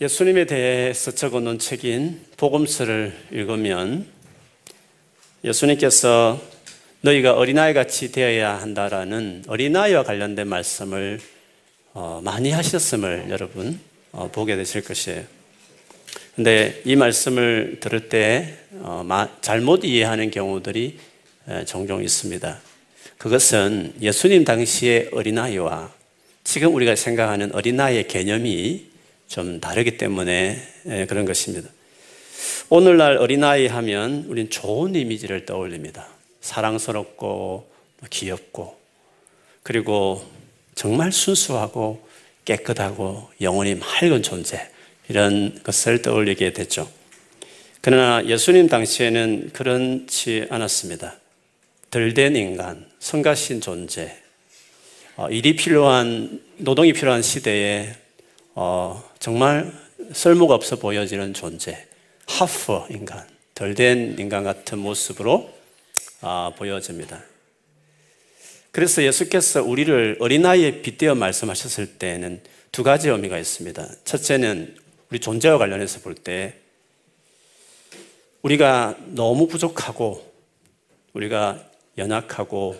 예수님에 대해서 적어 놓은 책인 복음서를 읽으면 예수님께서 너희가 어린아이 같이 되어야 한다라는 어린아이와 관련된 말씀을 어, 많이 하셨음을 여러분 어, 보게 되실 것이에요. 근데 이 말씀을 들을 때 어, 잘못 이해하는 경우들이 종종 있습니다. 그것은 예수님 당시의 어린아이와 지금 우리가 생각하는 어린아이의 개념이 좀 다르기 때문에 예, 그런 것입니다. 오늘날 어린아이 하면 우리는 좋은 이미지를 떠올립니다. 사랑스럽고 귀엽고 그리고 정말 순수하고 깨끗하고 영혼이 맑은 존재 이런 것을 떠올리게 됐죠. 그러나 예수님 당시에는 그렇지 않았습니다. 덜 된 인간, 성가신 존재, 어, 일이 필요한 노동이 필요한 시대에 어, 정말 쓸모가 없어 보여지는 존재, 하프 인간, 덜 된 인간 같은 모습으로 아, 보여집니다. 그래서 예수께서 우리를 어린아이에 빗대어 말씀하셨을 때는 두 가지 의미가 있습니다. 첫째는 우리 존재와 관련해서 볼 때 우리가 너무 부족하고 우리가 연약하고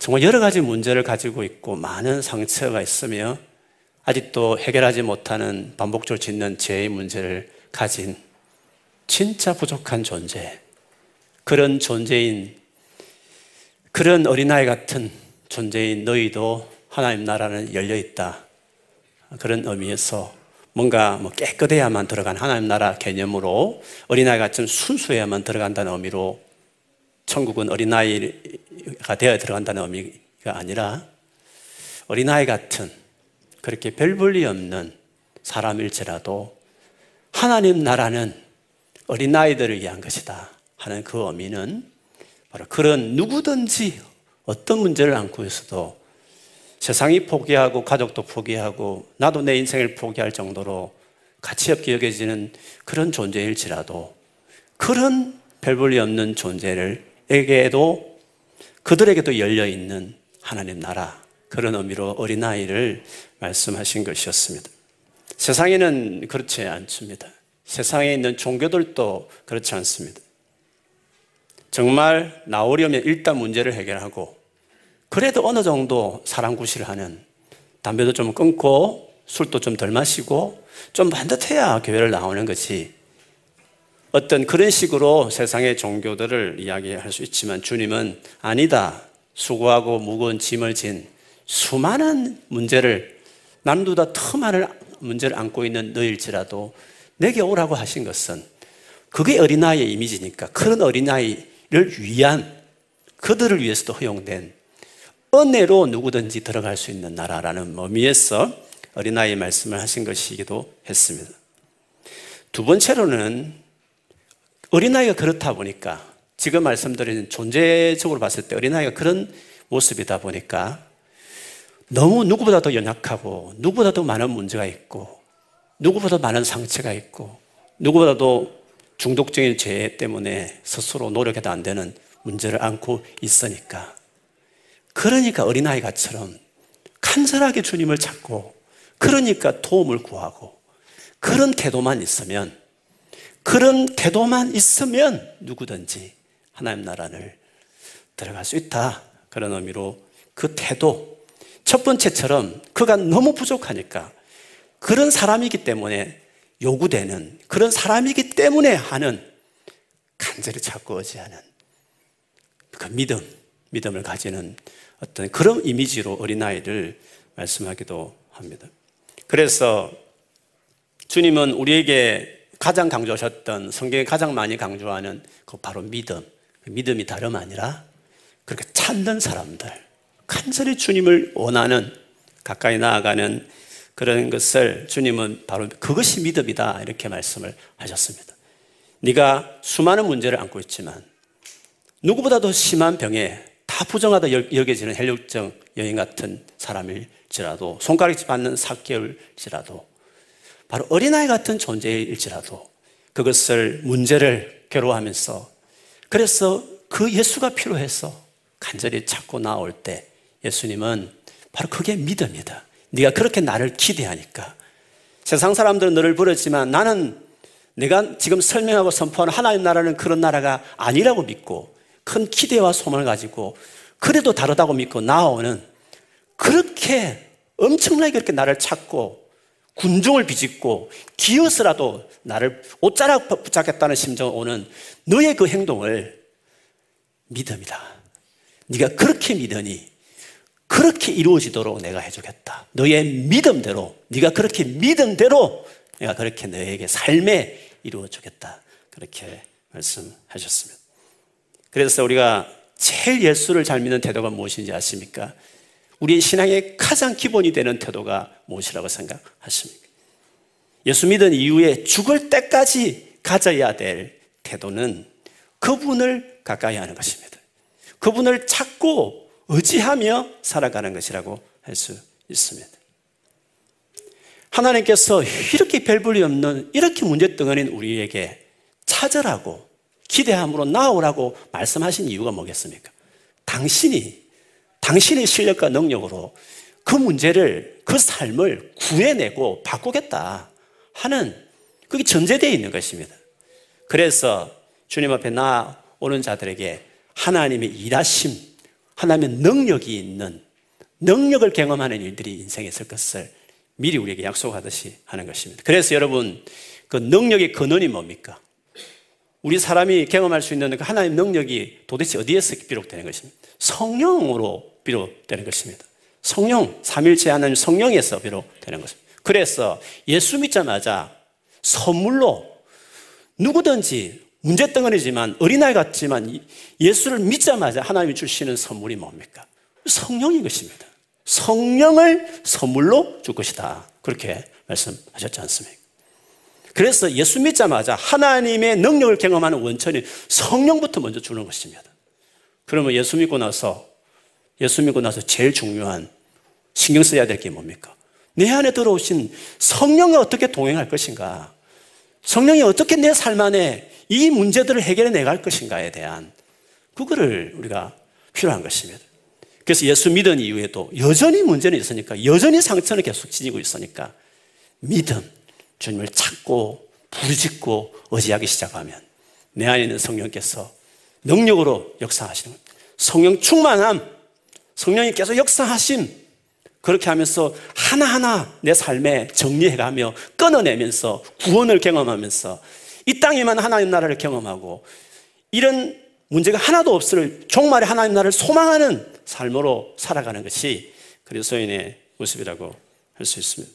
정말 여러 가지 문제를 가지고 있고 많은 상처가 있으며 아직도 해결하지 못하는 반복적으로 짓는 죄의 문제를 가진 진짜 부족한 존재, 그런 존재인, 그런 어린아이 같은 존재인 너희도 하나님 나라는 열려있다. 그런 의미에서 뭔가 뭐 깨끗해야만 들어간 하나님 나라 개념으로 어린아이 같은 순수해야만 들어간다는 의미로 천국은 어린아이가 되어 들어간다는 의미가 아니라 어린아이 같은 그렇게 별 볼일 없는 사람일지라도 하나님 나라는 어린아이들을 위한 것이다 하는 그 의미는 바로 그런 누구든지 어떤 문제를 안고 있어도 세상이 포기하고 가족도 포기하고 나도 내 인생을 포기할 정도로 가치 없게 여겨지는 그런 존재일지라도 그런 별 볼일 없는 존재를 에게도 그들에게도 열려 있는 하나님 나라 그런 의미로 어린아이를 말씀하신 것이었습니다. 세상에는 그렇지 않습니다. 세상에 있는 종교들도 그렇지 않습니다. 정말 나오려면 일단 문제를 해결하고 그래도 어느 정도 사랑 구실을 하는 담배도 좀 끊고 술도 좀 덜 마시고 좀 반듯해야 교회를 나오는 거지. 어떤 그런 식으로 세상의 종교들을 이야기할 수 있지만 주님은 아니다. 수고하고 무거운 짐을 진 수많은 문제를 남보다 더 많은 문제를 안고 있는 너일지라도 내게 오라고 하신 것은 그게 어린아이의 이미지니까 그런 어린아이를 위한 그들을 위해서도 허용된 은혜로 누구든지 들어갈 수 있는 나라라는 의미에서 어린아이의 말씀을 하신 것이기도 했습니다. 두 번째로는 어린아이가 그렇다 보니까 지금 말씀드린 존재적으로 봤을 때 어린아이가 그런 모습이다 보니까 너무 누구보다도 연약하고 누구보다도 많은 문제가 있고 누구보다 많은 상처가 있고 누구보다도 중독적인 죄 때문에 스스로 노력해도 안 되는 문제를 안고 있으니까 그러니까 어린아이가처럼 간절하게 주님을 찾고 그러니까 도움을 구하고 그런 태도만 있으면 그런 태도만 있으면 누구든지 하나님 나라를 들어갈 수 있다. 그런 의미로 그 태도, 첫 번째처럼 그가 너무 부족하니까 그런 사람이기 때문에 요구되는 그런 사람이기 때문에 하는 간절히 찾고 의지하는 그 믿음, 믿음을 가지는 어떤 그런 이미지로 어린아이를 말씀하기도 합니다. 그래서 주님은 우리에게 가장 강조하셨던 성경에 가장 많이 강조하는 그 바로 믿음. 그 믿음이 다름 아니라 그렇게 찾는 사람들, 간절히 주님을 원하는 가까이 나아가는 그런 것을 주님은 바로 그것이 믿음이다 이렇게 말씀을 하셨습니다. 네가 수많은 문제를 안고 있지만 누구보다도 심한 병에 다 부정하다 여겨지는 헬륨증 여인 같은 사람일지라도 손가락질 받는 사개월일지라도 바로 어린아이 같은 존재일지라도 그것을 문제를 괴로워하면서 그래서 그 예수가 필요해서 간절히 찾고 나올 때 예수님은 바로 그게 믿음이다. 네가 그렇게 나를 기대하니까 세상 사람들은 너를 부르지만 나는 내가 지금 설명하고 선포하는 하나님 나라는 그런 나라가 아니라고 믿고 큰 기대와 소망을 가지고 그래도 다르다고 믿고 나오는 그렇게 엄청나게 그렇게 나를 찾고 군중을 비집고 기어서라도 나를 옷자락 붙잡겠다는 심정 오는 너의 그 행동을 믿음이다. 네가 그렇게 믿으니 그렇게 이루어지도록 내가 해주겠다. 너의 믿음대로 네가 그렇게 믿음대로 내가 그렇게 너에게 삶에 이루어주겠다. 그렇게 말씀하셨습니다. 그래서 우리가 제일 예수를 잘 믿는 태도가 무엇인지 아십니까? 우리 신앙의 가장 기본이 되는 태도가 무엇이라고 생각하십니까? 예수 믿은 이후에 죽을 때까지 가져야 될 태도는 그분을 가까이 하는 것입니다. 그분을 찾고 의지하며 살아가는 것이라고 할 수 있습니다. 하나님께서 이렇게 별볼이 없는 이렇게 문제덩어리인 우리에게 찾으라고 기대함으로 나오라고 말씀하신 이유가 뭐겠습니까? 당신이 당신의 실력과 능력으로 그 문제를 그 삶을 구해내고 바꾸겠다 하는 그게 전제되어 있는 것입니다. 그래서 주님 앞에 나오는 자들에게 하나님의 일하심, 하나님의 능력이 있는 능력을 경험하는 일들이 인생에 있을 것을 미리 우리에게 약속하듯이 하는 것입니다. 그래서 여러분, 그 능력의 근원이 뭡니까? 우리 사람이 경험할 수 있는 그 하나님 능력이 도대체 어디에서 비롯되는 것입니까? 성령으로 비롯되는 것입니다. 성령, 삼일체 하나님 성령에서 비롯되는 것입니다. 그래서 예수 믿자마자 선물로 누구든지 문제덩어리지만 어린아이 같지만 예수를 믿자마자 하나님이 주시는 선물이 뭡니까? 성령인 것입니다. 성령을 선물로 줄 것이다. 그렇게 말씀하셨지 않습니까? 그래서 예수 믿자마자 하나님의 능력을 경험하는 원천이 성령부터 먼저 주는 것입니다. 그러면 예수 믿고 나서, 예수 믿고 나서 제일 중요한 신경 써야 될 게 뭡니까? 내 안에 들어오신 성령이 어떻게 동행할 것인가? 성령이 어떻게 내 삶 안에 이 문제들을 해결해 내갈 것인가에 대한 그거를 우리가 필요한 것입니다. 그래서 예수 믿은 이후에도 여전히 문제는 있으니까 여전히 상처는 계속 지니고 있으니까 믿음, 주님을 찾고 부르짖고 의지하기 시작하면 내 안에 있는 성령께서 능력으로 역사하시는. 성령 충만함, 성령이 계속 역사하심, 그렇게 하면서 하나하나 내 삶에 정리해가며 끊어내면서 구원을 경험하면서 이 땅에만 하나님 나라를 경험하고 이런 문제가 하나도 없을 종말의 하나님 나라를 소망하는 삶으로 살아가는 것이 그리스도인의 모습이라고 할 수 있습니다.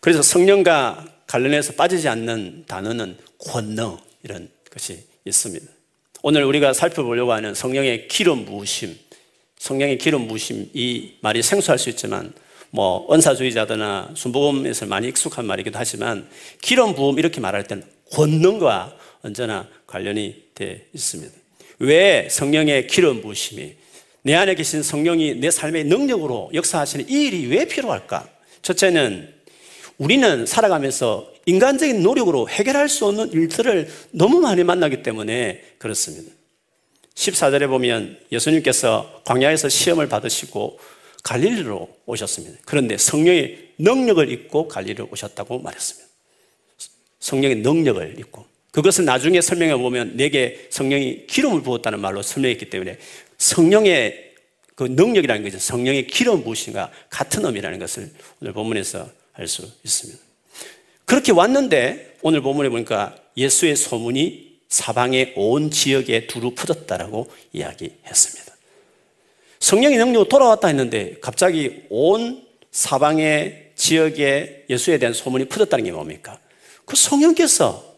그래서 성령과 관련해서 빠지지 않는 단어는 권능 이런 것이 있습니다. 오늘 우리가 살펴보려고 하는 성령의 기름 부으심, 성령의 기름 부으심 이 말이 생소할 수 있지만 뭐 은사주의자들나 순복음에서 많이 익숙한 말이기도 하지만 기름 부음 이렇게 말할 때는 권능과 언제나 관련이 돼 있습니다. 왜 성령의 기름 부으심이 내 안에 계신 성령이 내 삶의 능력으로 역사하시는 이 일이 왜 필요할까? 첫째는 우리는 살아가면서 인간적인 노력으로 해결할 수 없는 일들을 너무 많이 만나기 때문에 그렇습니다. 14절에 보면 예수님께서 광야에서 시험을 받으시고 갈릴리로 오셨습니다. 그런데 성령의 능력을 입고 갈릴리로 오셨다고 말했습니다. 성령의 능력을 입고 그것은 나중에 설명해 보면 내게 성령이 기름을 부었다는 말로 설명했기 때문에 성령의 그 능력이라는 것은 성령의 기름 부으심과 같은 의미라는 것을 오늘 본문에서 알 수 있습니다. 그렇게 왔는데 오늘 본문에 보니까 예수의 소문이 사방의 온 지역에 두루 퍼졌다라고 이야기했습니다. 성령의 능력으로 돌아왔다 했는데 갑자기 온 사방의 지역에 예수에 대한 소문이 퍼졌다는 게 뭡니까? 그 성령께서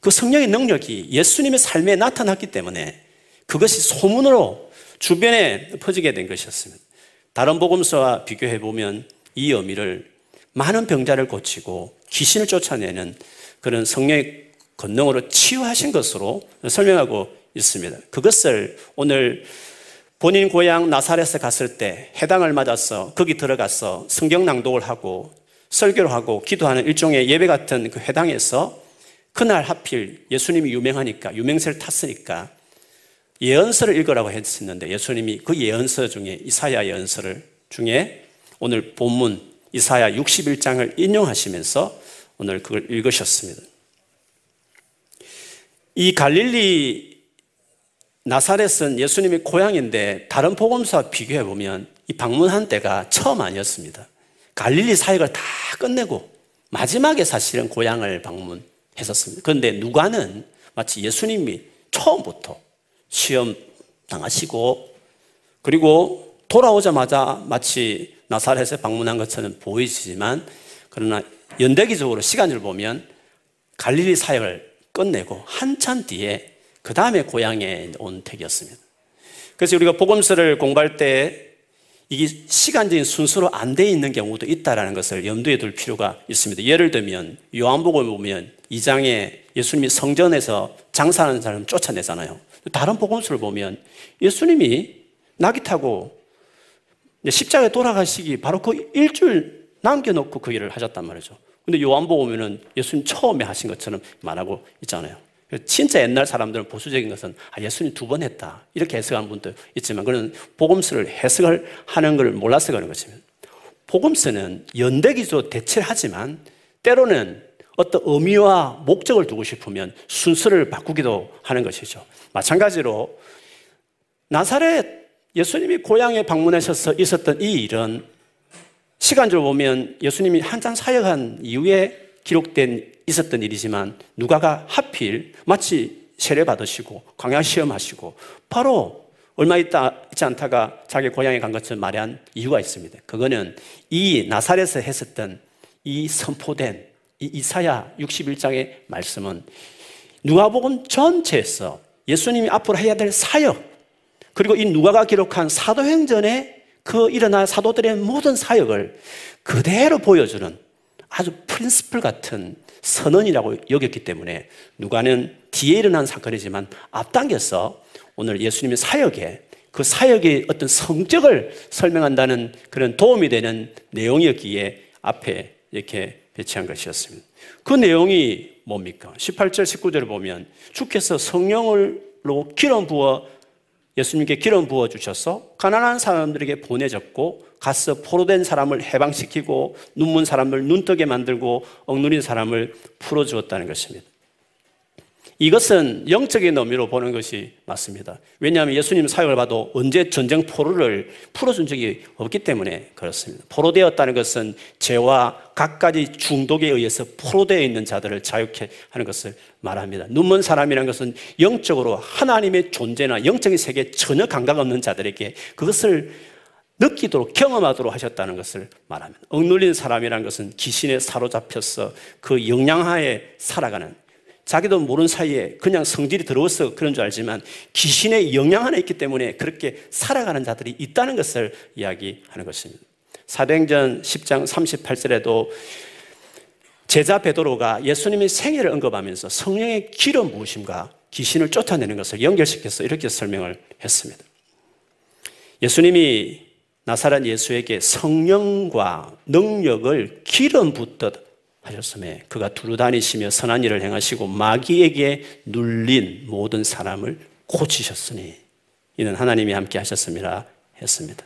그 성령의 능력이 예수님의 삶에 나타났기 때문에 그것이 소문으로 주변에 퍼지게 된 것이었습니다. 다른 복음서와 비교해 보면 이 의미를 많은 병자를 고치고 귀신을 쫓아내는 그런 성령의 권능으로 치유하신 것으로 설명하고 있습니다. 그것을 오늘 본인 고향 나사렛에 갔을 때 해당을 맞아서 거기 들어가서 성경 낭독을 하고 설교를 하고 기도하는 일종의 예배 같은 그 회당에서 그날 하필 예수님이 유명하니까 유명세를 탔으니까 예언서를 읽으라고 했었는데 예수님이 그 예언서 중에 이사야 예언서를 중에 오늘 본문 이사야 61장을 인용하시면서 오늘 그걸 읽으셨습니다. 이 갈릴리 나사렛은 예수님의 고향인데 다른 복음서와 비교해 보면 이 방문한 때가 처음 아니었습니다. 갈릴리 사역을 다 끝내고 마지막에 사실은 고향을 방문했었습니다. 그런데 누가는 마치 예수님이 처음부터 시험 당하시고 그리고 돌아오자마자 마치 나사렛에 방문한 것처럼 보이지만 그러나 연대기적으로 시간을 보면 갈릴리 사역을 끝내고 한참 뒤에 그 다음에 고향에 온 택이었습니다. 그래서 우리가 복음서를 공부할 때 이게 시간적인 순서로 안 돼 있는 경우도 있다라는 것을 염두에 둘 필요가 있습니다. 예를 들면 요한복음 보면 2장에 예수님이 성전에서 장사하는 사람 쫓아내잖아요. 다른 복음서를 보면 예수님이 나귀 타고 십자가에 돌아가시기 바로 그 일주일 남겨놓고 그 일을 하셨단 말이죠. 근데 요한복음에는 예수님 처음에 하신 것처럼 말하고 있잖아요. 진짜 옛날 사람들은 보수적인 것은 아, 예수님 두 번 했다. 이렇게 해석하는 분도 있지만 그런 복음서를 해석을 하는 걸 몰라서 그런 것입니다. 복음서는 연대기조 대체를 하지만 때로는 어떤 의미와 목적을 두고 싶으면 순서를 바꾸기도 하는 것이죠. 마찬가지로 나사렛 예수님이 고향에 방문하셔서 있었던 이 일은 시간적으로 보면 예수님이 한참 사역한 이후에 기록된 있었던 일이지만 누가가 하필 마치 세례 받으시고 광야 시험하시고 바로 얼마 있다 있지 않다가 자기 고향에 간 것처럼 말한 이유가 있습니다. 그거는 이 나사렛에서 했었던 이 선포된 이 이사야 61장의 말씀은 누가복음 전체에서 예수님이 앞으로 해야 될 사역 그리고 이 누가가 기록한 사도행전에 그 일어난 사도들의 모든 사역을 그대로 보여주는 아주 프린스플 같은 선언이라고 여겼기 때문에 누가는 뒤에 일어난 사건이지만 앞당겨서 오늘 예수님의 사역에 그 사역의 어떤 성적을 설명한다는 그런 도움이 되는 내용이었기에 앞에 이렇게 배치한 것이었습니다. 그 내용이 뭡니까? 18절, 19절을 보면 주께서 성령을로 기름 부어 예수님께 기름 부어 주셔서 가난한 사람들에게 보내졌고 가서 포로된 사람을 해방시키고 눈문 사람을 눈뜨게 만들고 억누린 사람을 풀어 주었다는 것입니다. 이것은 영적인 의미로 보는 것이 맞습니다. 왜냐하면 예수님 사역을 봐도 언제 전쟁 포로를 풀어준 적이 없기 때문에 그렇습니다. 포로되었다는 것은 죄와 각가지 중독에 의해서 포로되어 있는 자들을 자유케 하는 것을 말합니다. 눈먼 사람이라는 것은 영적으로 하나님의 존재나 영적인 세계에 전혀 감각 없는 자들에게 그것을 느끼도록 경험하도록 하셨다는 것을 말합니다. 억눌린 사람이라는 것은 귀신에 사로잡혀서 그 영양하에 살아가는 자기도 모르는 사이에 그냥 성질이 들어와서 그런 줄 알지만 귀신의 영향 안에 있기 때문에 그렇게 살아가는 자들이 있다는 것을 이야기하는 것입니다. 사도행전 10장 38절에도 제자 베드로가 예수님의 생애를 언급하면서 성령의 기름 부으심과 귀신을 쫓아내는 것을 연결시켜서 이렇게 설명을 했습니다. 예수님이 나사렛 예수에게 성령과 능력을 기름 붓듯 하셨음에 그가 두루 다니시며 선한 일을 행하시고 마귀에게 눌린 모든 사람을 고치셨으니 이는 하나님이 함께 하셨습니다 했습니다.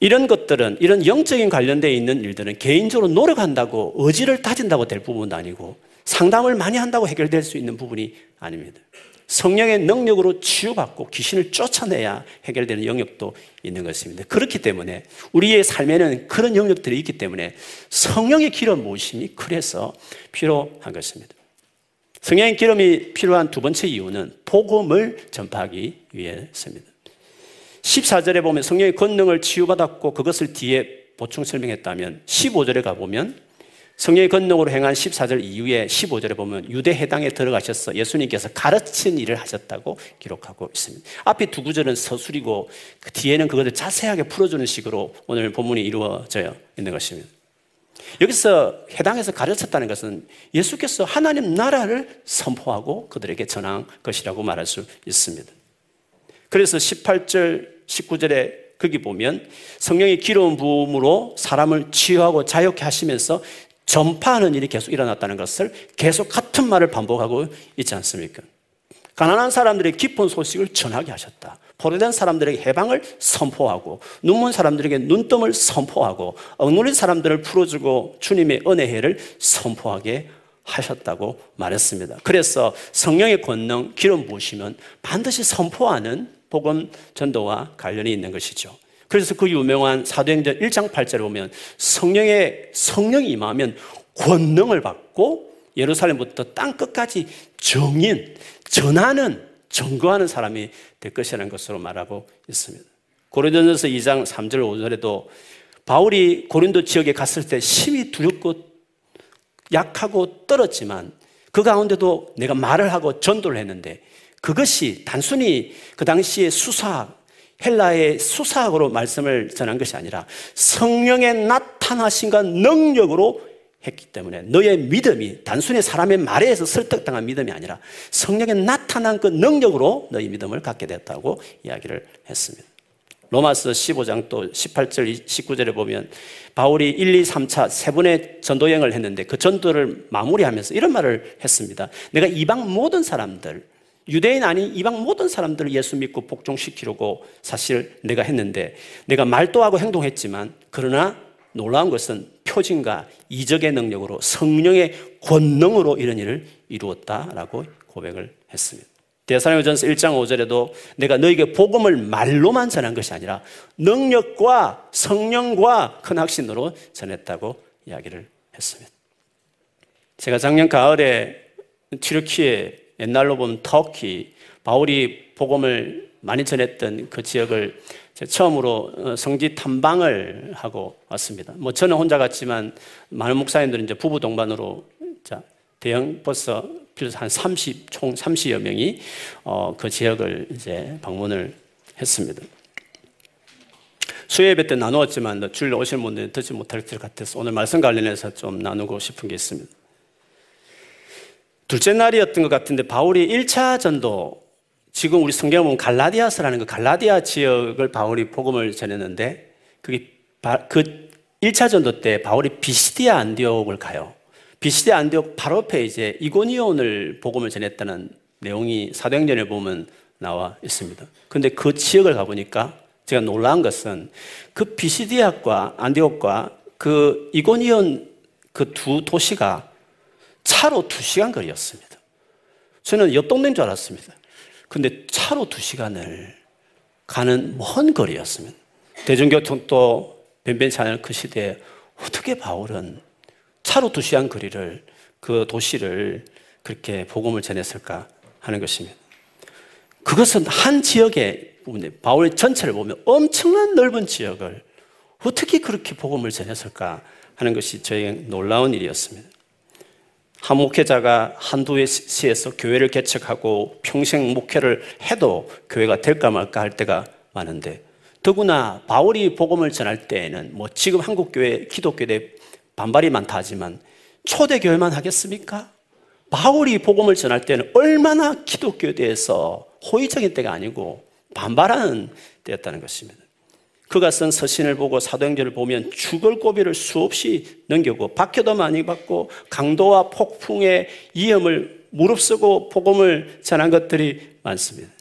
이런 것들은 이런 영적인 관련되어 있는 일들은 개인적으로 노력한다고 의지를 다진다고 될 부분도 아니고 상담을 많이 한다고 해결될 수 있는 부분이 아닙니다. 성령의 능력으로 치유받고 귀신을 쫓아내야 해결되는 영역도 있는 것입니다. 그렇기 때문에 우리의 삶에는 그런 영역들이 있기 때문에 성령의 기름 모심이 그래서 필요한 것입니다. 성령의 기름이 필요한 두 번째 이유는 복음을 전파하기 위해서입니다. 14절에 보면 성령의 권능을 치유받았고 그것을 뒤에 보충 설명했다면 15절에 가보면 성령의 권능으로 행한 14절 이후에 15절에 보면 유대 해당에 들어가셔서 예수님께서 가르친 일을 하셨다고 기록하고 있습니다. 앞에 두 구절은 서술이고 그 뒤에는 그것을 자세하게 풀어주는 식으로 오늘 본문이 이루어져 있는 것입니다. 여기서 해당해서 가르쳤다는 것은 예수께서 하나님 나라를 선포하고 그들에게 전한 것이라고 말할 수 있습니다. 그래서 18절, 19절에 거기 보면 성령의 기름 부음으로 사람을 치유하고 자유케 하시면서 전파하는 일이 계속 일어났다는 것을 계속 같은 말을 반복하고 있지 않습니까? 가난한 사람들의 깊은 소식을 전하게 하셨다. 포로된 사람들에게 해방을 선포하고 눈먼 사람들에게 눈뜸을 선포하고 억눌린 사람들을 풀어주고 주님의 은혜를 선포하게 하셨다고 말했습니다. 그래서 성령의 권능, 기름 부으시면 반드시 선포하는 복음 전도와 관련이 있는 것이죠. 그래서 그 유명한 사도행전 1장 8절에 보면 성령의 성령이 임하면 권능을 받고 예루살렘부터 땅 끝까지 정인, 전하는, 증거하는 사람이 될 것이라는 것으로 말하고 있습니다. 고린도전서 2장 3절 5절에도 바울이 고린도 지역에 갔을 때 심히 두렵고 약하고 떨었지만 그 가운데도 내가 말을 하고 전도를 했는데 그것이 단순히 그 당시에 수사, 헬라의 수사학으로 말씀을 전한 것이 아니라 성령의 나타나신과 능력으로 했기 때문에 너의 믿음이 단순히 사람의 말에 의해서 설득당한 믿음이 아니라 성령의 나타난 그 능력으로 너희 믿음을 갖게 됐다고 이야기를 했습니다. 로마서 15장 또 18절, 19절에 보면 바울이 1, 2, 3차 세 번의 전도 여행을 했는데 그 전도를 마무리하면서 이런 말을 했습니다. 내가 이방 모든 사람들, 유대인 아닌 이방 모든 사람들을 예수 믿고 복종시키려고 사실 내가 했는데 내가 말도 하고 행동했지만 그러나 놀라운 것은 표징과 이적의 능력으로 성령의 권능으로 이런 일을 이루었다라고 고백을 했습니다. 대사령전서 1장 5절에도 내가 너에게 복음을 말로만 전한 것이 아니라 능력과 성령과 큰 확신으로 전했다고 이야기를 했습니다. 제가 작년 가을에 튀르키에 옛날로 보면 터키 바울이 복음을 많이 전했던 그 지역을 처음으로 어, 성지 탐방을 하고 왔습니다. 뭐 저는 혼자 갔지만 많은 목사님들은 이제 부부 동반으로 대형 버스 빌려서 한 30, 총 30여 명이 어, 그 지역을 이제 방문을 했습니다. 수요예배 때 나누었지만 주일 오실 분들은 듣지 못할 것 같아서 오늘 말씀 관련해서 좀 나누고 싶은 게 있습니다. 둘째 날이었던 것 같은데 바울이 1차 전도 지금 우리 성경을 보면 갈라디아스라는 그 갈라디아 지역을 바울이 복음을 전했는데 그게 그 1차 전도 때 바울이 비시디아 안디옥을 가요. 비시디아 안디옥 바로 옆에 이제 이고니온을 복음을 전했다는 내용이 사도행전에 보면 나와 있습니다. 근데 그 지역을 가보니까 제가 놀라운 것은 그 비시디아과 안디옥과 그 이고니온 그 두 도시가 차로 두 시간 거리였습니다. 저는 옆 동네인 줄 알았습니다. 근데 차로 두 시간을 가는 먼 거리였습니다. 대중교통도 변변치 않은 그 시대에 어떻게 바울은 차로 두 시간 거리를 그 도시를 그렇게 복음을 전했을까 하는 것입니다. 그것은 한 지역의 바울 전체를 보면 엄청난 넓은 지역을 어떻게 그렇게 복음을 전했을까 하는 것이 저에게 놀라운 일이었습니다. 한 목회자가 한두 시에서 교회를 개척하고 평생 목회를 해도 교회가 될까 말까 할 때가 많은데 더구나 바울이 복음을 전할 때에는 뭐 지금 한국 교회 기독교에 반발이 많다 하지만 초대 교회만 하겠습니까? 바울이 복음을 전할 때는 얼마나 기독교에 대해서 호의적인 때가 아니고 반발하는 때였다는 것입니다. 그가 쓴 서신을 보고 사도행전을 보면 죽을 고비를 수없이 넘기고 박해도 많이 받고 강도와 폭풍의 위험을 무릅쓰고 복음을 전한 것들이 많습니다.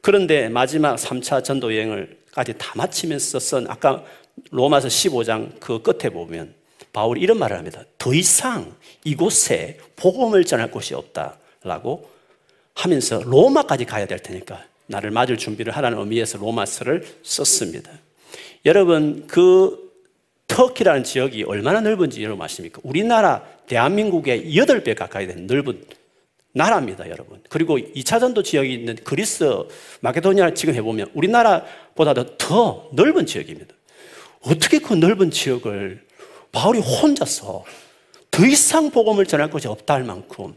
그런데 마지막 3차 전도 여행을까지 다 마치면서 쓴 아까 로마서 15장 그 끝에 보면 바울이 이런 말을 합니다. 더 이상 이곳에 복음을 전할 곳이 없다라고 하면서 로마까지 가야 될 테니까 나를 맞을 준비를 하라는 의미에서 로마서를 썼습니다. 여러분, 그 터키라는 지역이 얼마나 넓은지 여러분 아십니까? 우리나라 대한민국의 8배 가까이 되는 넓은 나라입니다, 여러분. 그리고 2차 전도 지역이 있는 그리스, 마케도니아를 지금 해보면 우리나라보다도 더 넓은 지역입니다. 어떻게 그 넓은 지역을 바울이 혼자서 더 이상 복음을 전할 것이 없다 할 만큼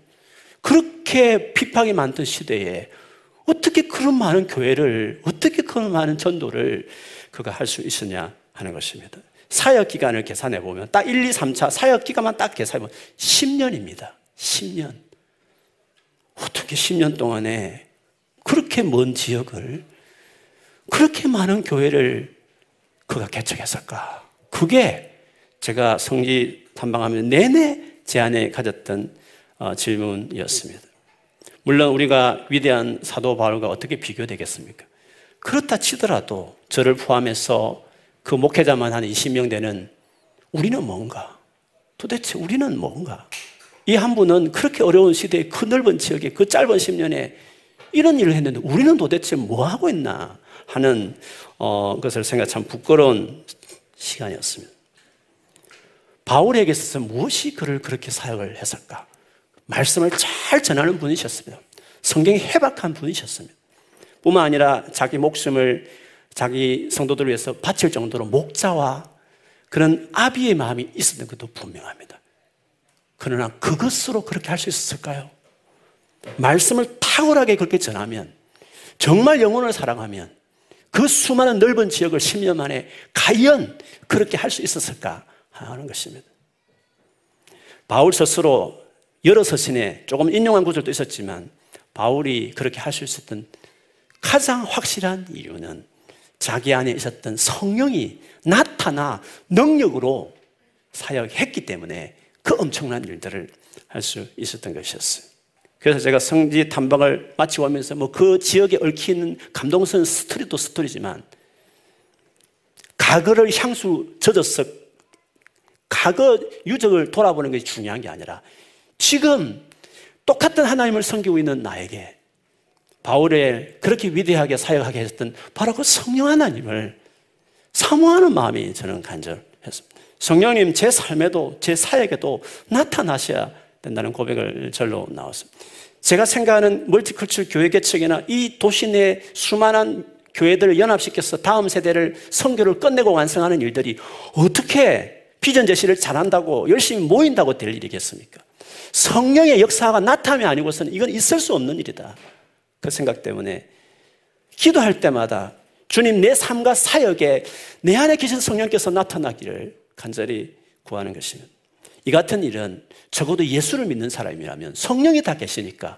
그렇게 핍박이 많던 시대에 어떻게 그런 많은 교회를, 어떻게 그런 많은 전도를 그가 할 수 있었냐 하는 것입니다. 사역 기간을 계산해 보면 딱 1, 2, 3차 사역 기간만 딱 계산해 보면 10년입니다. 10년. 어떻게 10년 동안에 그렇게 먼 지역을 그렇게 많은 교회를 그가 개척했을까? 그게 제가 성지 탐방하면 내내 제 안에 가졌던 어, 질문이었습니다. 물론 우리가 위대한 사도 바울과 어떻게 비교되겠습니까? 그렇다 치더라도 저를 포함해서 그 목회자만 한 20명 되는 우리는 뭔가? 도대체 우리는 뭔가? 이 한 분은 그렇게 어려운 시대에 그 넓은 지역에 그 짧은 10년에 이런 일을 했는데 우리는 도대체 뭐 하고 있나 하는 어, 것을 생각 참 부끄러운 시간이었습니다. 바울에게 있어서 무엇이 그를 그렇게 사역을 했을까? 말씀을 잘 전하는 분이셨습니다. 성경이 해박한 분이셨습니다. 뿐만 아니라 자기 목숨을 자기 성도들을 위해서 바칠 정도로 목자와 그런 아비의 마음이 있었던 것도 분명합니다. 그러나 그것으로 그렇게 할 수 있었을까요? 말씀을 탁월하게 그렇게 전하면, 정말 영혼을 사랑하면, 그 수많은 넓은 지역을 10년 만에 과연 그렇게 할 수 있었을까 하는 것입니다. 바울 스스로 여러 서신에 조금 인용한 구절도 있었지만, 바울이 그렇게 할 수 있었던 가장 확실한 이유는 자기 안에 있었던 성령이 나타나 능력으로 사역했기 때문에 그 엄청난 일들을 할 수 있었던 것이었어요. 그래서 제가 성지 탐방을 마치고 하면서 뭐 그 지역에 얽히는 감동스러운 스토리도 스토리지만 과거를 향수 젖어서 과거 유적을 돌아보는 것이 중요한 게 아니라 지금 똑같은 하나님을 섬기고 있는 나에게 바울의 그렇게 위대하게 사역하게 했던 바로 그 성령 하나님을 사모하는 마음이 저는 간절했습니다. 성령님 제 삶에도 제 사역에도 나타나셔야 된다는 고백을 절로 나왔습니다. 제가 생각하는 멀티컬처 교회 개척이나 이 도시 내 수많은 교회들을 연합시켜서 다음 세대를 성교를 끝내고 완성하는 일들이 어떻게 비전 제시를 잘한다고 열심히 모인다고 될 일이겠습니까? 성령의 역사가 나타남이 아니고서는 이건 있을 수 없는 일이다. 그 생각 때문에 기도할 때마다 주님 내 삶과 사역에 내 안에 계신 성령께서 나타나기를 간절히 구하는 것입니다. 이 같은 일은 적어도 예수를 믿는 사람이라면 성령이 다 계시니까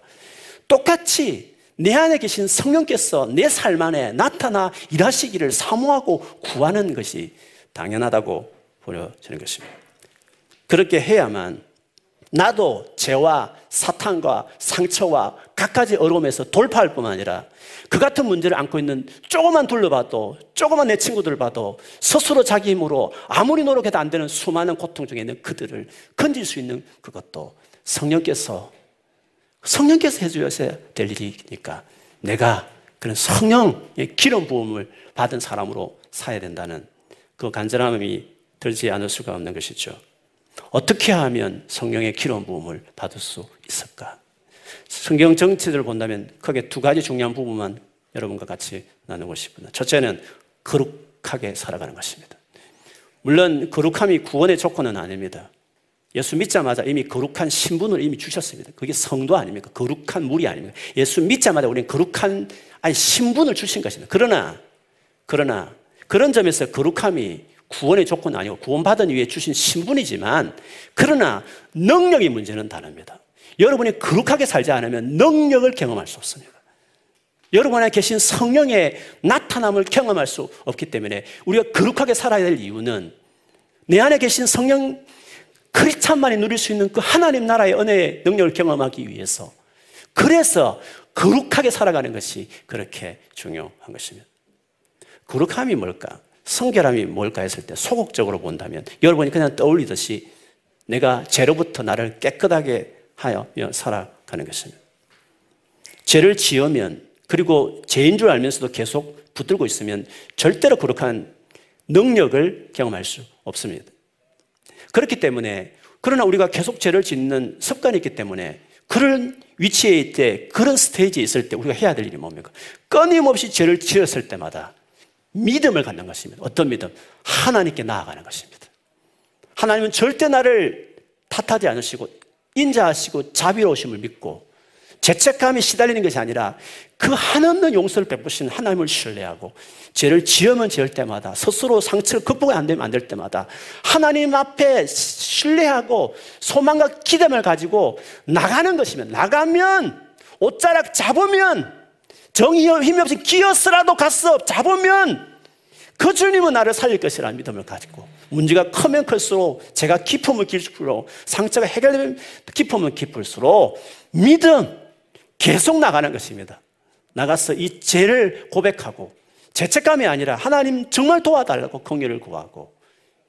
똑같이 내 안에 계신 성령께서 내 삶 안에 나타나 일하시기를 사모하고 구하는 것이 당연하다고 보여지는 것입니다. 그렇게 해야만 나도 죄와 사탄과 상처와 갖가지 어려움에서 돌파할 뿐만 아니라 그 같은 문제를 안고 있는 조그만 둘러봐도 조그만 내 친구들 봐도 스스로 자기 힘으로 아무리 노력해도 안 되는 수많은 고통 중에 있는 그들을 건질 수 있는 그것도 성령께서 성령께서 해주셔야 될 일이니까 내가 그런 성령의 기름 부음을 받은 사람으로 사야 된다는 그 간절함이 들지 않을 수가 없는 것이죠. 어떻게 하면 성령의 기름 부음을 받을 수 있을까? 성경 정치들을 본다면 크게 두 가지 중요한 부분만 여러분과 같이 나누고 싶습니다. 첫째는 거룩하게 살아가는 것입니다. 물론 거룩함이 구원의 조건은 아닙니다. 예수 믿자마자 이미 거룩한 신분을 이미 주셨습니다. 그게 성도 아닙니까? 거룩한 물이 아닙니까? 예수 믿자마자 우리는 거룩한 아니 신분을 주신 것입니다. 그러나 그러나 그런 점에서 거룩함이 구원의 조건 아니고 구원받은 이후에 주신 신분이지만 그러나 능력의 문제는 다릅니다. 여러분이 거룩하게 살지 않으면 능력을 경험할 수 없습니다. 여러분 안에 계신 성령의 나타남을 경험할 수 없기 때문에 우리가 거룩하게 살아야 될 이유는 내 안에 계신 성령 크리스찬만이 누릴 수 있는 그 하나님 나라의 은혜의 능력을 경험하기 위해서 그래서 거룩하게 살아가는 것이 그렇게 중요한 것입니다. 거룩함이 뭘까? 성결함이 뭘까 했을 때 소극적으로 본다면 여러분이 그냥 떠올리듯이 내가 죄로부터 나를 깨끗하게 하여 살아가는 것입니다. 죄를 지으면 그리고 죄인 줄 알면서도 계속 붙들고 있으면 절대로 거룩한 능력을 경험할 수 없습니다. 그렇기 때문에 그러나 우리가 계속 죄를 짓는 습관이 있기 때문에 그런 위치에 있을 때, 그런 스테이지에 있을 때 우리가 해야 될 일이 뭡니까? 끊임없이 죄를 지었을 때마다 믿음을 갖는 것입니다. 어떤 믿음? 하나님께 나아가는 것입니다. 하나님은 절대 나를 탓하지 않으시고 인자하시고 자비로우심을 믿고 죄책감이 시달리는 것이 아니라 그 한없는 용서를 베푸시는 하나님을 신뢰하고 죄를 지으면 지을 때마다 스스로 상처를 극복이 안 되면 안 될 때마다 하나님 앞에 신뢰하고 소망과 기대을 가지고 나가는 것이면 나가면 옷자락 잡으면 정의와 힘이 없이 기어서라도 갔어 잡으면 그 주님은 나를 살릴 것이라는 믿음을 가지고 문제가 크면 클수록 제가 깊으면 깊을수록 상처가 해결되면 깊으면 깊을수록 믿음 계속 나가는 것입니다. 나가서 이 죄를 고백하고 죄책감이 아니라 하나님 정말 도와달라고 긍휼을 구하고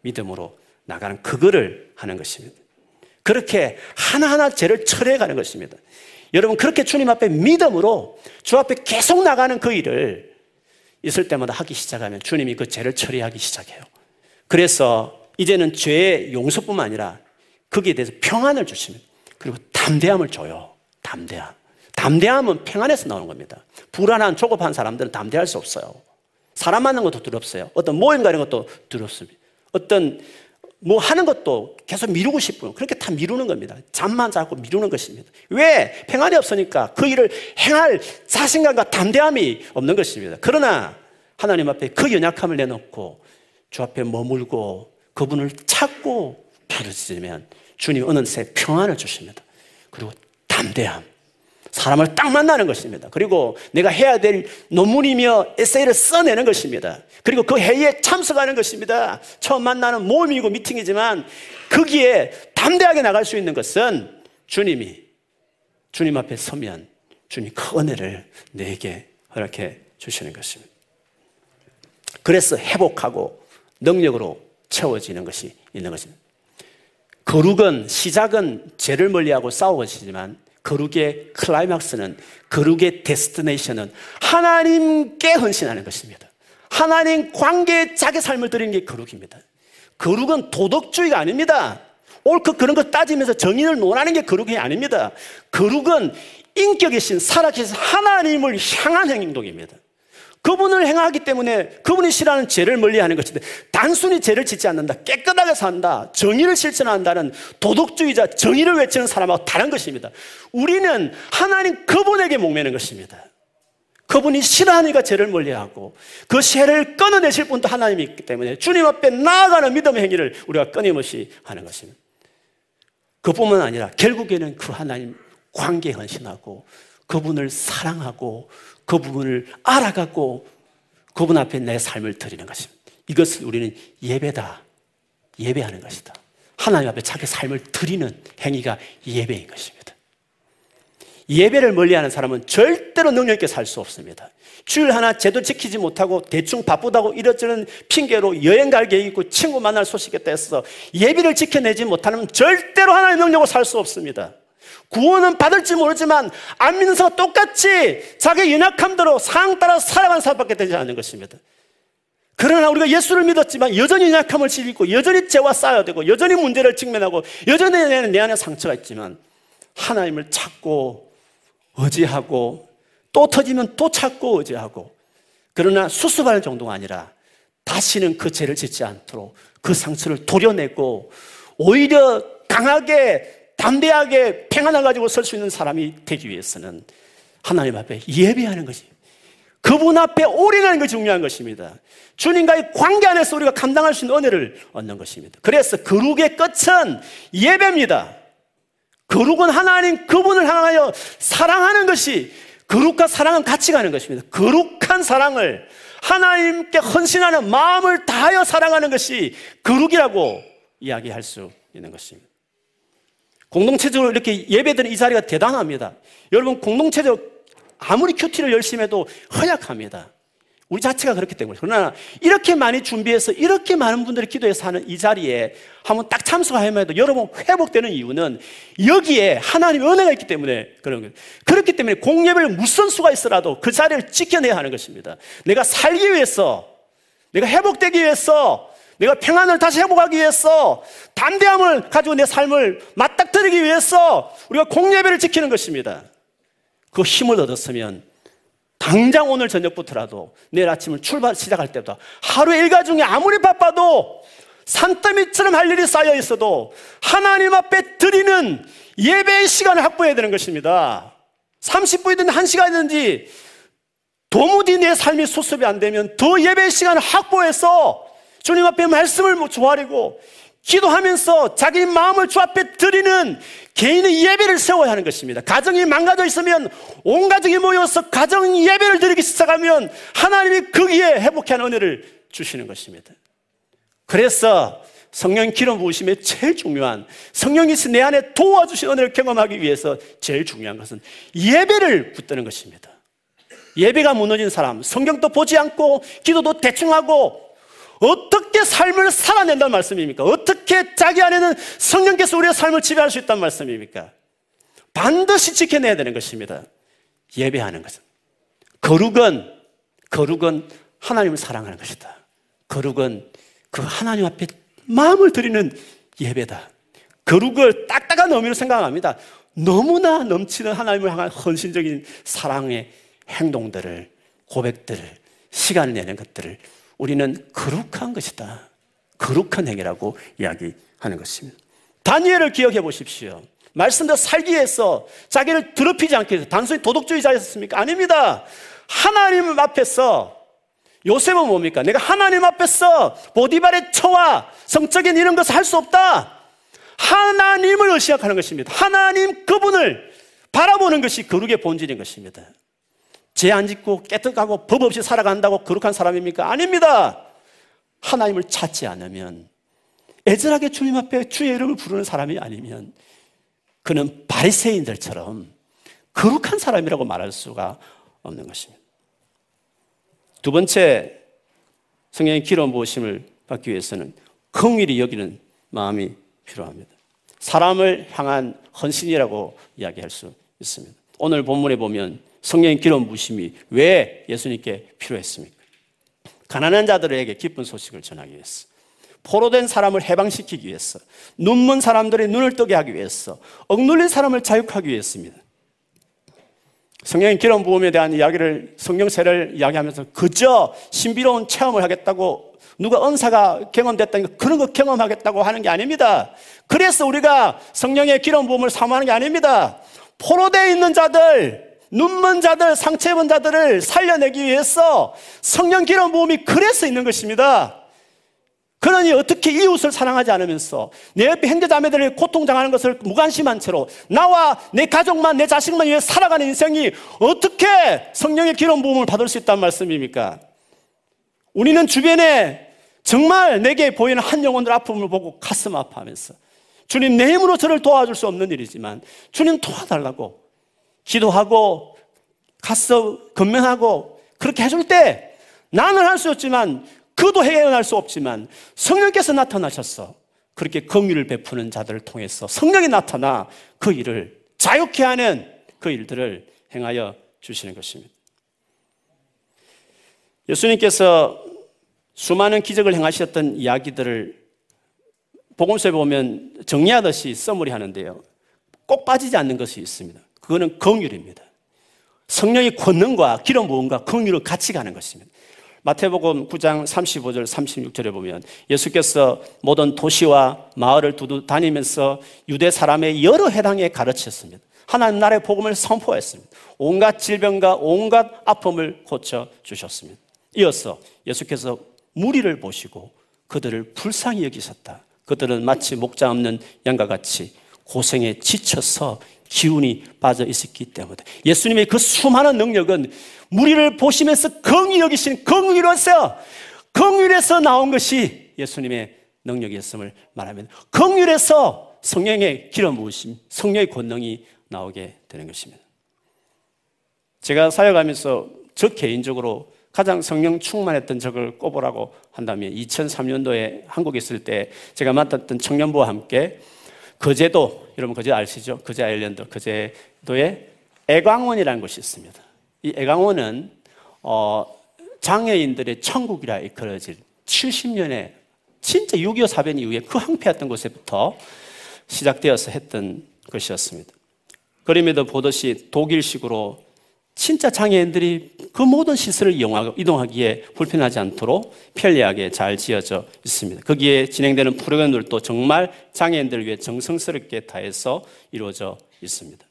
믿음으로 나가는 그거를 하는 것입니다. 그렇게 하나하나 죄를 철회해 가는 것입니다. 여러분 그렇게 주님 앞에 믿음으로 주 앞에 계속 나가는 그 일을 있을 때마다 하기 시작하면 주님이 그 죄를 처리하기 시작해요. 그래서 이제는 죄의 용서뿐만 아니라 거기에 대해서 평안을 주십니다. 그리고 담대함을 줘요. 담대함. 담대함은 평안에서 나오는 겁니다. 불안한 조급한 사람들은 담대할 수 없어요. 사람 만난 것도 두렵어요. 어떤 모임 가는 것도 두렵습니다. 어떤 뭐 하는 것도 계속 미루고 싶고 그렇게 다 미루는 겁니다. 잠만 자고 미루는 것입니다. 왜? 평안이 없으니까 그 일을 행할 자신감과 담대함이 없는 것입니다. 그러나 하나님 앞에 그 연약함을 내놓고 주 앞에 머물고 그분을 찾고 부르짖으면 주님 어느새 평안을 주십니다. 그리고 담대함. 사람을 딱 만나는 것입니다. 그리고 내가 해야 될 논문이며 에세이를 써내는 것입니다. 그리고 그 회의에 참석하는 것입니다. 처음 만나는 모임이고 미팅이지만 거기에 담대하게 나갈 수 있는 것은 주님이 주님 앞에 서면 주님 그 은혜를 내게 허락해 주시는 것입니다. 그래서 회복하고 능력으로 채워지는 것이 있는 것입니다. 거룩은 시작은 죄를 멀리하고 싸우지만 거룩의 클라이막스는 거룩의 데스티네이션은 하나님께 헌신하는 것입니다. 하나님 관계에 자기 삶을 드리는 게 거룩입니다. 거룩은 도덕주의가 아닙니다. 옳고 그런 거 따지면서 정의를 논하는 게 거룩이 아닙니다. 거룩은 인격이신 살아계신 하나님을 향한 행동입니다. 그분을 행하기 때문에 그분이 싫어하는 죄를 멀리하는 것인데 단순히 죄를 짓지 않는다, 깨끗하게 산다, 정의를 실천한다는 도덕주의자 정의를 외치는 사람하고 다른 것입니다. 우리는 하나님 그분에게 목매는 것입니다. 그분이 싫어하니까 죄를 멀리하고 그 죄를 끊어내실 분도 하나님이 있기 때문에 주님 앞에 나아가는 믿음의 행위를 우리가 끊임없이 하는 것입니다. 그뿐만 아니라 결국에는 그 하나님 관계에 헌신하고 그분을 사랑하고 그 부분을 알아갖고 그분 앞에 내 삶을 드리는 것입니다. 이것을 우리는 예배다. 예배하는 것이다. 하나님 앞에 자기 삶을 드리는 행위가 예배인 것입니다. 예배를 멀리하는 사람은 절대로 능력 있게 살 수 없습니다. 주일 하나 제도 지키지 못하고 대충 바쁘다고 이러저런 핑계로 여행 갈 계획 있고 친구 만날 소식이 있서 예배를 지켜내지 못하면 절대로 하나님의 능력으로 살 수 없습니다. 구원은 받을지 모르지만 안 믿는 사람 똑같이 자기 연약함대로 상황 따라 살아가는 사람밖에 되지 않는 것입니다. 그러나 우리가 예수를 믿었지만 여전히 연약함을 지니고 여전히 죄와 싸워야 되고 여전히 문제를 직면하고 여전히 내 안에 상처가 있지만 하나님을 찾고 의지하고 또 터지면 또 찾고 의지하고 그러나 수습할 정도가 아니라 다시는 그 죄를 짓지 않도록 그 상처를 도려내고 오히려 강하게 담대하게 평안을 가지고 설 수 있는 사람이 되기 위해서는 하나님 앞에 예배하는 것이 그분 앞에 올인하는 것이 중요한 것입니다. 주님과의 관계 안에서 우리가 감당할 수 있는 은혜를 얻는 것입니다. 그래서 거룩의 끝은 예배입니다. 거룩은 하나님 그분을 향하여 사랑하는 것이 거룩과 사랑은 같이 가는 것입니다. 거룩한 사랑을 하나님께 헌신하는 마음을 다하여 사랑하는 것이 거룩이라고 이야기할 수 있는 것입니다. 공동체적으로 이렇게 예배드리는 이 자리가 대단합니다. 여러분, 공동체적 아무리 큐티를 열심히 해도 허약합니다. 우리 자체가 그렇기 때문에. 그러나 이렇게 많이 준비해서 이렇게 많은 분들이 기도해서 하는 이 자리에 한번 딱 참석하면 해도 여러분 회복되는 이유는 여기에 하나님의 은혜가 있기 때문에 그런 거예요. 그렇기 때문에 공예배를 무슨 수가 있어라도 그 자리를 지켜내야 하는 것입니다. 내가 살기 위해서, 내가 회복되기 위해서 내가 평안을 다시 회복하기 위해서 담대함을 가지고 내 삶을 맞닥뜨리기 위해서 우리가 공예배를 지키는 것입니다. 그 힘을 얻었으면 당장 오늘 저녁부터라도 내일 아침을 출발 시작할 때부터 하루 일과 중에 아무리 바빠도 산더미처럼 할 일이 쌓여 있어도 하나님 앞에 드리는 예배의 시간을 확보해야 되는 것입니다. 30분이든 1시간이든지 도무지 내 삶이 수습이 안 되면 더 예배의 시간을 확보해서 주님 앞에 말씀을 조아리고 기도하면서 자기 마음을 주 앞에 드리는 개인의 예배를 세워야 하는 것입니다. 가정이 망가져 있으면 온 가족이 모여서 가정 예배를 드리기 시작하면 하나님이 거기에 회복해 은혜를 주시는 것입니다. 그래서 성령 기름 부으심에 제일 중요한 성령이 내 안에 도와주신 은혜를 경험하기 위해서 제일 중요한 것은 예배를 붙드는 것입니다. 예배가 무너진 사람, 성경도 보지 않고 기도도 대충 하고 어떻게 삶을 살아낸다는 말씀입니까? 어떻게 자기 안에는 성령께서 우리의 삶을 지배할 수 있다는 말씀입니까? 반드시 지켜내야 되는 것입니다. 예배하는 것은. 거룩은, 거룩은 하나님을 사랑하는 것이다. 거룩은 그 하나님 앞에 마음을 드리는 예배다. 거룩을 딱딱한 의미로 생각합니다. 너무나 넘치는 하나님을 향한 헌신적인 사랑의 행동들을, 고백들을, 시간을 내는 것들을 우리는 거룩한 것이다. 거룩한 행위라고 이야기하는 것입니다. 다니엘을 기억해 보십시오. 말씀대로 살기 위해서 자기를 더럽히지 않기 위해서 단순히 도덕주의자였습니까? 아닙니다. 하나님 앞에서 요셉은 뭡니까? 내가 하나님 앞에서 보디발의 처와 성적인 이런 것을 할 수 없다. 하나님을 의식하는 것입니다. 하나님 그분을 바라보는 것이 거룩의 본질인 것입니다. 죄 안 짓고 깨끗하고 법 없이 살아간다고 거룩한 사람입니까? 아닙니다. 하나님을 찾지 않으면 애절하게 주님 앞에 주의 이름을 부르는 사람이 아니면 그는 바리새인들처럼 거룩한 사람이라고 말할 수가 없는 것입니다. 두 번째 성령의 기름 부으심을 받기 위해서는 긍휼히 여기는 마음이 필요합니다. 사람을 향한 헌신이라고 이야기할 수 있습니다. 오늘 본문에 보면 성령의 기름 부심이 왜 예수님께 필요했습니까? 가난한 자들에게 기쁜 소식을 전하기 위해서. 포로된 사람을 해방시키기 위해서. 눈먼 사람들의 눈을 뜨게 하기 위해서. 억눌린 사람을 자유하기 위해서입니다. 성령의 기름 부음에 대한 이야기를 성령세를 이야기하면서 그저 신비로운 체험을 하겠다고 누가 은사가 경험됐다니까 그런 거 경험하겠다고 하는 게 아닙니다. 그래서 우리가 성령의 기름 부음을 사모하는 게 아닙니다. 포로되어 있는 자들, 눈먼 자들, 상처 입은 자들을 살려내기 위해서 성령 기름 부음이 그래서 있는 것입니다. 그러니 어떻게 이웃을 사랑하지 않으면서 내 옆에 형제자매들을 고통당하는 것을 무관심한 채로 나와 내 가족만 내 자식만 위해 살아가는 인생이 어떻게 성령의 기름 부음을 받을 수 있다는 말씀입니까? 우리는 주변에 정말 내게 보이는 한 영혼들 아픔을 보고 가슴 아파하면서 주님 내 힘으로 저를 도와줄 수 없는 일이지만 주님 도와달라고 기도하고 가서 건면하고 그렇게 해줄 때 나는 할 수 없지만 그도 해결할 수 없지만 성령께서 나타나셔서 그렇게 긍휼을 베푸는 자들을 통해서 성령이 나타나 그 일을 자유케 하는 그 일들을 행하여 주시는 것입니다. 예수님께서 수많은 기적을 행하셨던 이야기들을 복음서에 보면 정리하듯이 써머리 하는데요. 꼭 빠지지 않는 것이 있습니다. 그거는 긍휼입니다. 성령의 권능과 기름 부음과 긍휼을 같이 가는 것입니다. 마태복음 9장 35절 36절에 보면 예수께서 모든 도시와 마을을 두루 다니면서 유대 사람의 여러 해당에 가르쳤습니다. 하나님 나라의 복음을 선포했습니다. 온갖 질병과 온갖 아픔을 고쳐 주셨습니다. 이어서 예수께서 무리를 보시고 그들을 불쌍히 여기셨다. 그들은 마치 목자 없는 양과 같이 고생에 지쳐서 기운이 빠져 있었기 때문에 예수님의 그 수많은 능력은 무리를 보시면서 긍휼히 여기신 긍휼로서 긍휼에서 나온 것이 예수님의 능력이었음을 말합니다. 긍휼에서 성령의 기름 부으심, 성령의 권능이 나오게 되는 것입니다. 제가 사역하면서 저 개인적으로 가장 성령 충만했던 적을 꼽으라고 한다면 2003년도에 한국에 있을 때 제가 맡았던 청년부와 함께 거제도, 여러분 거제 아시죠? 거제 아일랜드, 거제도에 애광원이라는 곳이 있습니다. 이 애광원은 어, 장애인들의 천국이라 이끌어질 70년에 진짜 6.25 사변 이후에 그 항폐했던 곳에부터 시작되어서 했던 것이었습니다. 그림에도 보듯이 독일식으로 진짜 장애인들이 그 모든 시설을 이용하고 이동하기에 불편하지 않도록 편리하게 잘 지어져 있습니다. 거기에 진행되는 프로그램들도 정말 장애인들을 위해 정성스럽게 다해서 이루어져 있습니다.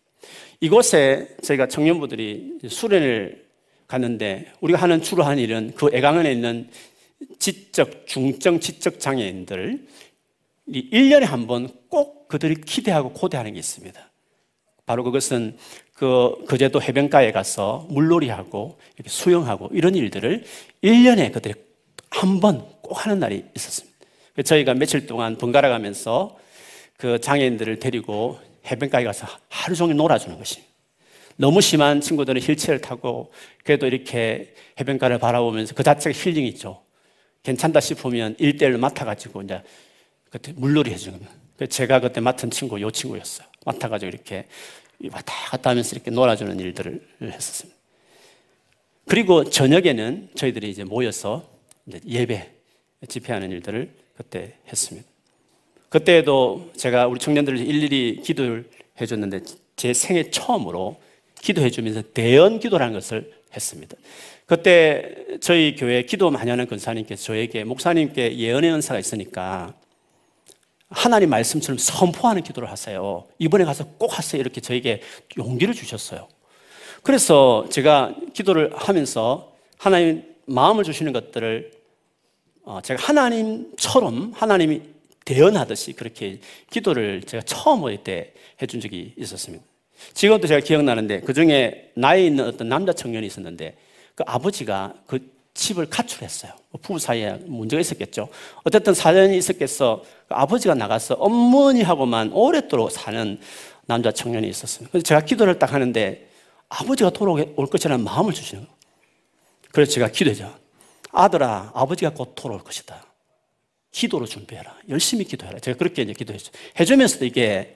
이곳에 저희가 청년부들이 수련을 갔는데 우리가 하는 주로 하는 일은 그 애강원에 있는 지적, 중증 지적 장애인들 1년에 한 번 꼭 그들이 기대하고 고대하는 게 있습니다. 바로 그것은 그 거제도 해변가에 가서 물놀이하고 이렇게 수영하고 이런 일들을 1년에 그들이 한 번 꼭 하는 날이 있었습니다. 저희가 며칠 동안 번갈아 가면서 그 장애인들을 데리고 해변가에 가서 하루 종일 놀아주는 것입니다. 너무 심한 친구들은 휠체어를 타고 그래도 이렇게 해변가를 바라보면서 그 자체가 힐링이죠. 괜찮다 싶으면 일대일로 맡아가지고 이제 그때 물놀이 해주는 거예요. 제가 그때 맡은 친구, 요 친구였어요. 맡아가지고 이렇게 왔다 갔다 하면서 이렇게 놀아주는 일들을 했었습니다. 그리고 저녁에는 저희들이 이제 모여서 이제 예배, 집회하는 일들을 그때 했습니다. 그때도 제가 우리 청년들을 일일이 기도를 해줬는데 제 생애 처음으로 기도해주면서 대연 기도라는 것을 했습니다. 그때 저희 교회 기도 많이 하는 권사님께서 저에게 목사님께 예언의 은사가 있으니까 하나님 말씀처럼 선포하는 기도를 하세요. 이번에 가서 꼭 하세요. 이렇게 저에게 용기를 주셨어요. 그래서 제가 기도를 하면서 하나님 마음을 주시는 것들을 어, 제가 하나님처럼 하나님이 대연하듯이 그렇게 기도를 제가 처음 올 때 해준 적이 있었습니다. 지금도 제가 기억나는데 그 중에 나이 있는 어떤 남자 청년이 있었는데 그 아버지가 그 집을 가출했어요. 뭐 부부 사이에 문제가 있었겠죠. 어쨌든 사연이 있었겠어. 그 아버지가 나가서 어머니하고만 오랫도록 사는 남자 청년이 있었습니다. 그래서 제가 기도를 딱 하는데 아버지가 돌아올 것이라는 마음을 주시는 거예요. 그래서 제가 기도죠. 아들아, 아버지가 곧 돌아올 것이다. 기도로 준비해라. 열심히 기도해라. 제가 그렇게 이제 기도했죠. 해주면서도 이게,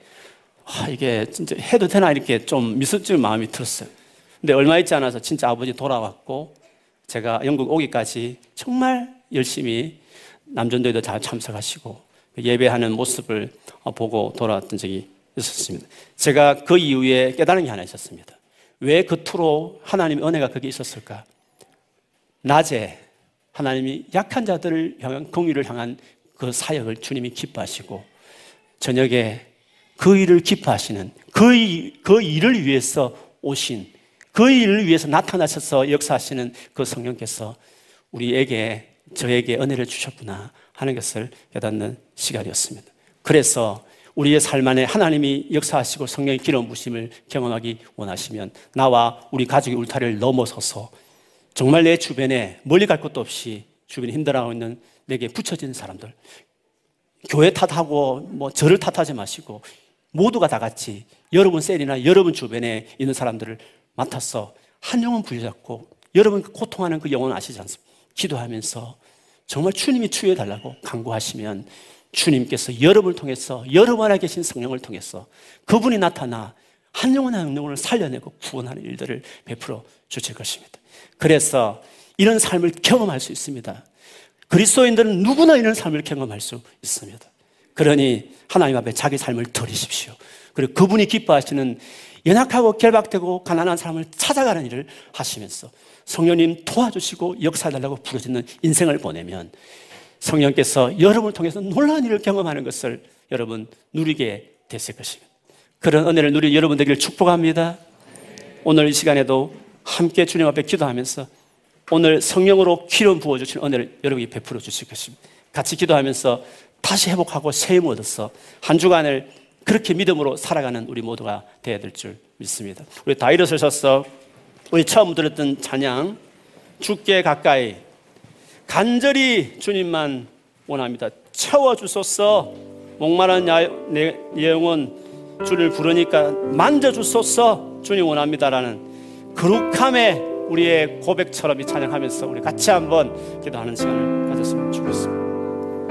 아, 이게 진짜 해도 되나 이렇게 좀 미스질 마음이 들었어요. 근데 얼마 있지 않아서 진짜 아버지 돌아왔고, 제가 영국 오기까지 정말 열심히 남전도에도 잘 참석하시고, 예배하는 모습을 보고 돌아왔던 적이 있었습니다. 제가 그 이후에 깨달은 게 하나 있었습니다. 왜 그토록 하나님의 은혜가 거기 있었을까? 낮에 하나님이 약한 자들을 향한 공의를 향한 그 사역을 주님이 기뻐하시고 저녁에 그 일을 기뻐하시는 그, 일, 그 일을 위해서 오신 그 일을 위해서 나타나셔서 역사하시는 그 성령께서 우리에게 저에게 은혜를 주셨구나 하는 것을 깨닫는 시간이었습니다. 그래서 우리의 삶 안에 하나님이 역사하시고 성령의 기름 부심을 경험하기 원하시면 나와 우리 가족의 울타리를 넘어서서 정말 내 주변에 멀리 갈 것도 없이 주변에 힘들어하고 있는 내게 붙여진 사람들 교회 탓하고 뭐 저를 탓하지 마시고 모두가 다 같이 여러분 셀이나 여러분 주변에 있는 사람들을 맡아서 한 영혼 부여잡고 여러분 고통하는 그 영혼 아시지 않습니까? 기도하면서 정말 주님이 치유해 달라고 강구하시면 주님께서 여러분을 통해서 여러분 안에 계신 성령을 통해서 그분이 나타나 한 영혼 한 영혼을 살려내고 구원하는 일들을 베풀어 주실 것입니다. 그래서 이런 삶을 경험할 수 있습니다. 그리스도인들은 누구나 이런 삶을 경험할 수 있습니다. 그러니 하나님 앞에 자기 삶을 드리십시오. 그리고 그분이 기뻐하시는 연약하고 결박되고 가난한 사람을 찾아가는 일을 하시면서 성령님 도와주시고 역사달라고 부르짖는 인생을 보내면 성령께서 여러분을 통해서 놀라운 일을 경험하는 것을 여러분 누리게 됐을 것입니다. 그런 은혜를 누리 여러분 되기를 축복합니다. 오늘 이 시간에도 함께 주님 앞에 기도하면서 오늘 성령으로 기름 부어주신 은혜를 여러분이 베풀어 주실 것입니다. 같이 기도하면서 다시 회복하고 새힘 얻어서 한 주간을 그렇게 믿음으로 살아가는 우리 모두가 되어야 될 줄 믿습니다. 우리 다 일어서셔서 우리 처음 들었던 찬양 죽게 가까이 간절히 주님만 원합니다. 채워 주소서 목마른 내 영혼 주를 부르니까 만져 주소서 주님 원합니다라는 거룩함의 우리의 고백처럼 이 찬양하면서 우리 같이 한번 기도하는 시간을 가졌으면 좋겠습니다.